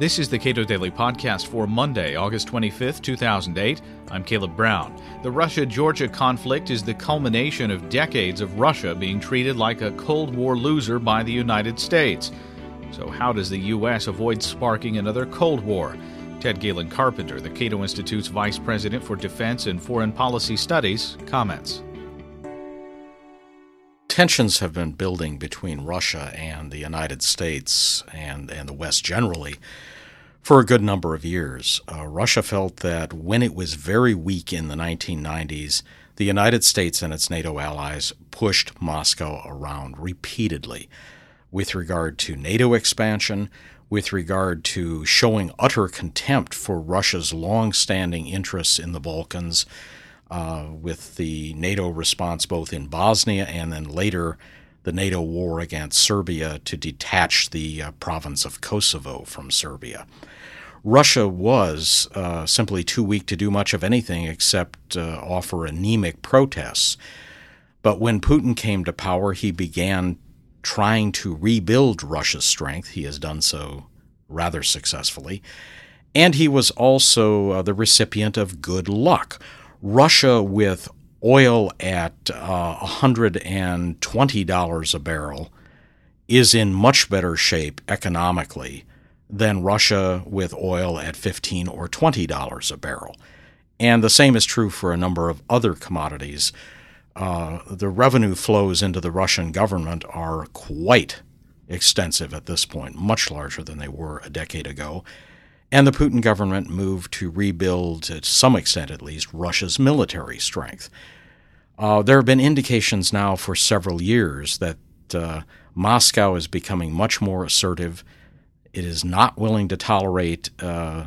This is the Cato Daily Podcast for Monday, August 25th, 2008. I'm Caleb Brown. The Russia Georgia conflict is the culmination of decades of Russia being treated like a Cold War loser by the United States. So, how does the U.S. avoid sparking another Cold War? Ted Galen Carpenter, the Cato Institute's Vice President for Defense and Foreign Policy Studies, comments. Tensions have been building between Russia and the United States and, and the West generally for a good number of years. Uh, Russia felt that when it was very weak in the 1990s, the United States and its NATO allies pushed Moscow around repeatedly with regard to NATO expansion, with regard to showing utter contempt for Russia's long standing interests in the Balkans, uh, with the NATO response both in Bosnia and then later the NATO war against Serbia to detach the uh, province of Kosovo from Serbia. Russia was uh, simply too weak to do much of anything except uh, offer anemic protests. But when Putin came to power, he began trying to rebuild Russia's strength. He has done so rather successfully. And he was also uh, the recipient of good luck. Russia, with oil at uh, $120 a barrel, is in much better shape economically than Russia with oil at 15 or $20 a barrel. And the same is true for a number of other commodities. Uh, the revenue flows into the Russian government are quite extensive at this point, much larger than they were a decade ago. And the Putin government moved to rebuild, to some extent at least, Russia's military strength. Uh, there have been indications now for several years that uh, Moscow is becoming much more assertive it is not willing to tolerate uh,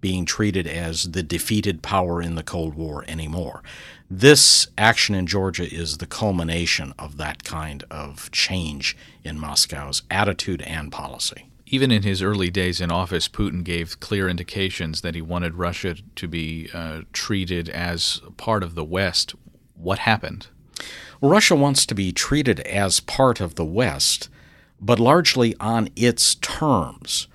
being treated as the defeated power in the Cold War anymore. This action in Georgia is the culmination of that kind of change in Moscow's attitude and policy. Even in his early days in office, Putin gave clear indications that he wanted Russia to be uh, treated as part of the West. What happened? Russia wants to be treated as part of the West but largely on its terms.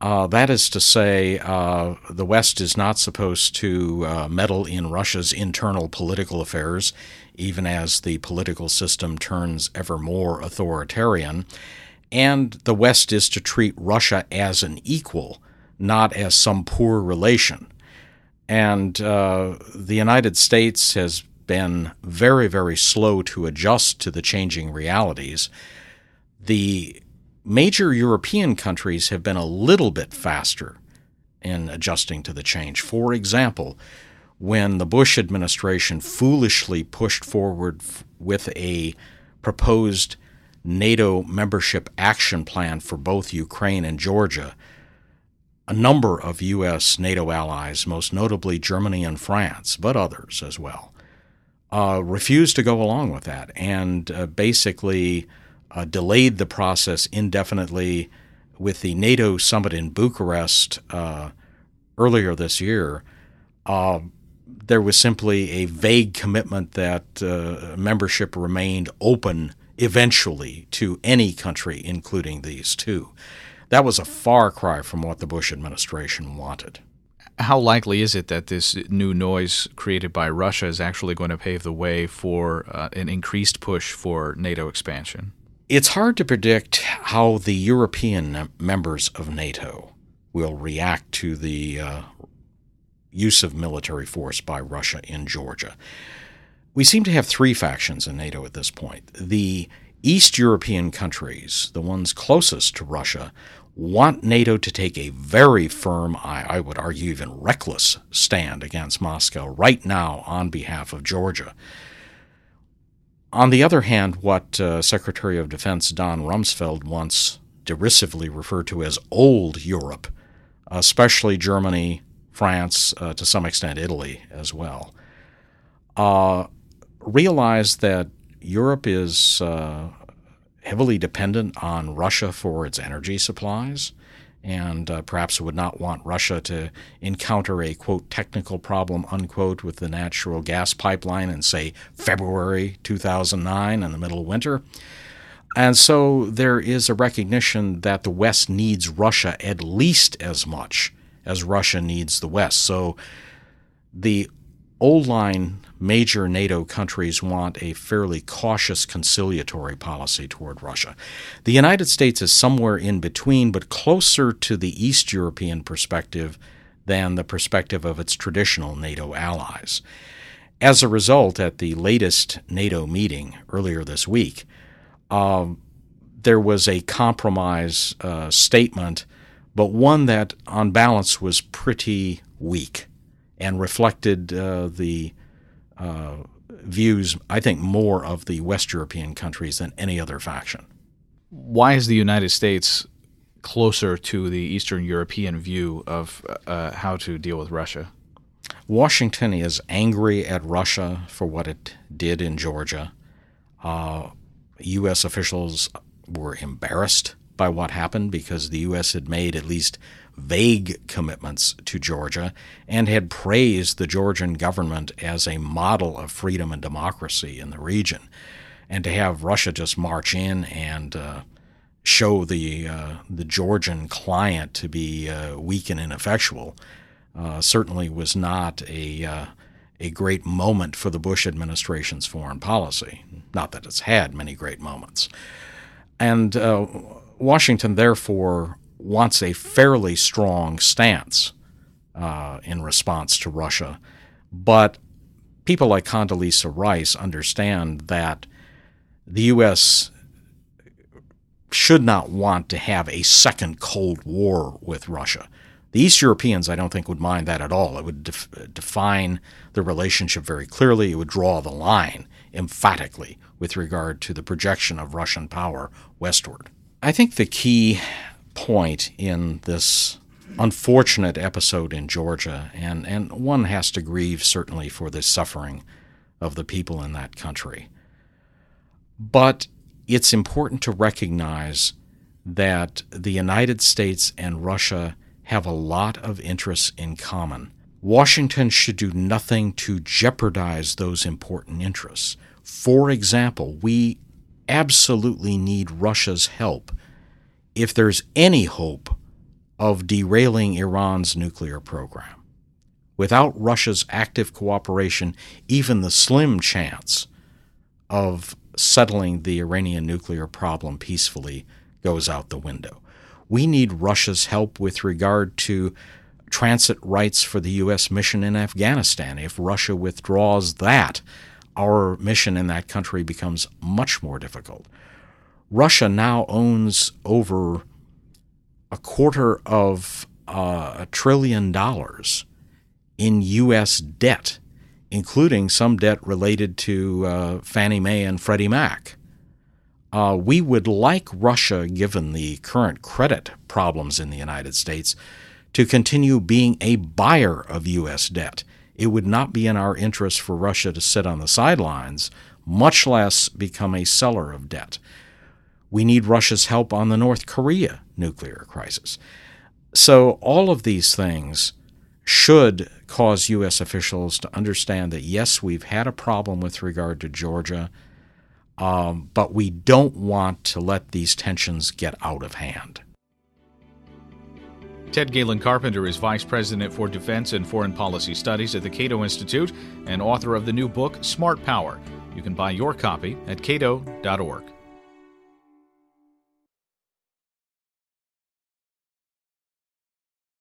Uh, that is to say, uh, the West is not supposed to uh, meddle in Russia's internal political affairs, even as the political system turns ever more authoritarian. And the West is to treat Russia as an equal, not as some poor relation. And uh, the United States has been very, very slow to adjust to the changing realities the major European countries have been a little bit faster in adjusting to the change. For example, when the Bush administration foolishly pushed forward with a proposed NATO membership action plan for both Ukraine and Georgia, a number of U.S. NATO allies, most notably Germany and France, but others as well, uh, refused to go along with that and uh, basically uh, delayed the process indefinitely with the NATO summit in Bucharest uh, earlier this year. Uh, there was simply a vague commitment that uh, membership remained open eventually to any country, including these two. That was a far cry from what the Bush administration wanted. How likely is it that this new noise created by Russia is actually going to pave the way for uh, an increased push for NATO expansion? It's hard to predict how the European members of NATO will react to the uh, use of military force by Russia in Georgia. We seem to have three factions in NATO at this point. The East European countries, the ones closest to Russia, want NATO to take a very firm, I, would argue even reckless, stand against Moscow right now on behalf of Georgia. On the other hand, what uh, Secretary of Defense Don Rumsfeld once derisively referred to as old Europe, especially Germany, France, uh, to some extent Italy as well, uh, realized that Europe is uh, heavily dependent on Russia for its energy supplies and uh, perhaps would not want Russia to encounter a quote technical problem unquote with the natural gas pipeline in say February 2009 in the middle of winter. And so there is a recognition that the West needs Russia at least as much as Russia needs the West. So the old line major NATO countries want a fairly cautious conciliatory policy toward Russia. The United States is somewhere in between, but closer to the East European perspective than the perspective of its traditional NATO allies. As a result, at the latest NATO meeting earlier this week, um, there was a compromise uh, statement, but one that, on balance, was pretty weak and reflected uh, the uh, views, I think, more of the West European countries than any other faction. Why is the United States closer to the Eastern European view of uh, how to deal with Russia? Washington is angry at Russia for what it did in Georgia. Uh, U.S. officials were embarrassed by what happened because the U.S. had made at least vague commitments to Georgia and had praised the Georgian government as a model of freedom and democracy in the region. And to have Russia just march in and uh, show the uh, the Georgian client to be uh, weak and ineffectual uh, certainly was not a uh, a great moment for the Bush administration's foreign policy. Not that it's had many great moments, and uh, Washington therefore wants a fairly strong stance uh, in response to Russia, but people like Condoleezza Rice understand that the U.S. should not want to have a second Cold War with Russia. The East Europeans, I don't think, would mind that at all. It would def- define the relationship very clearly. It would draw the line emphatically with regard to the projection of Russian power westward. I think the key point in this unfortunate episode in Georgia, and, and one has to grieve certainly for the suffering of the people in that country. But it's important to recognize that the United States and Russia have a lot of interests in common. Washington should do nothing to jeopardize those important interests. For example, we absolutely need Russia's help if there's any hope of derailing Iran's nuclear program. Without Russia's active cooperation, even the slim chance of settling the Iranian nuclear problem peacefully goes out the window. We need Russia's help with regard to transit rights for the U.S. mission in Afghanistan. If Russia withdraws that, our mission in that country becomes much more difficult. Russia now owns over a quarter of uh, a trillion dollars in U.S. debt, including some debt related to uh, Fannie Mae and Freddie Mac. Uh, we would like Russia, given the current credit problems in the United States, to continue being a buyer of U.S. debt. It would not be in our interest for Russia to sit on the sidelines, much less become a seller of debt. We need Russia's help on the North Korea nuclear crisis. So, all of these things should cause U.S. officials to understand that yes, we've had a problem with regard to Georgia um, but we don't want to let these tensions get out of hand. Ted Galen Carpenter is Vice President for Defense and Foreign Policy Studies at the Cato Institute and author of the new book, Smart Power. You can buy your copy at cato.org.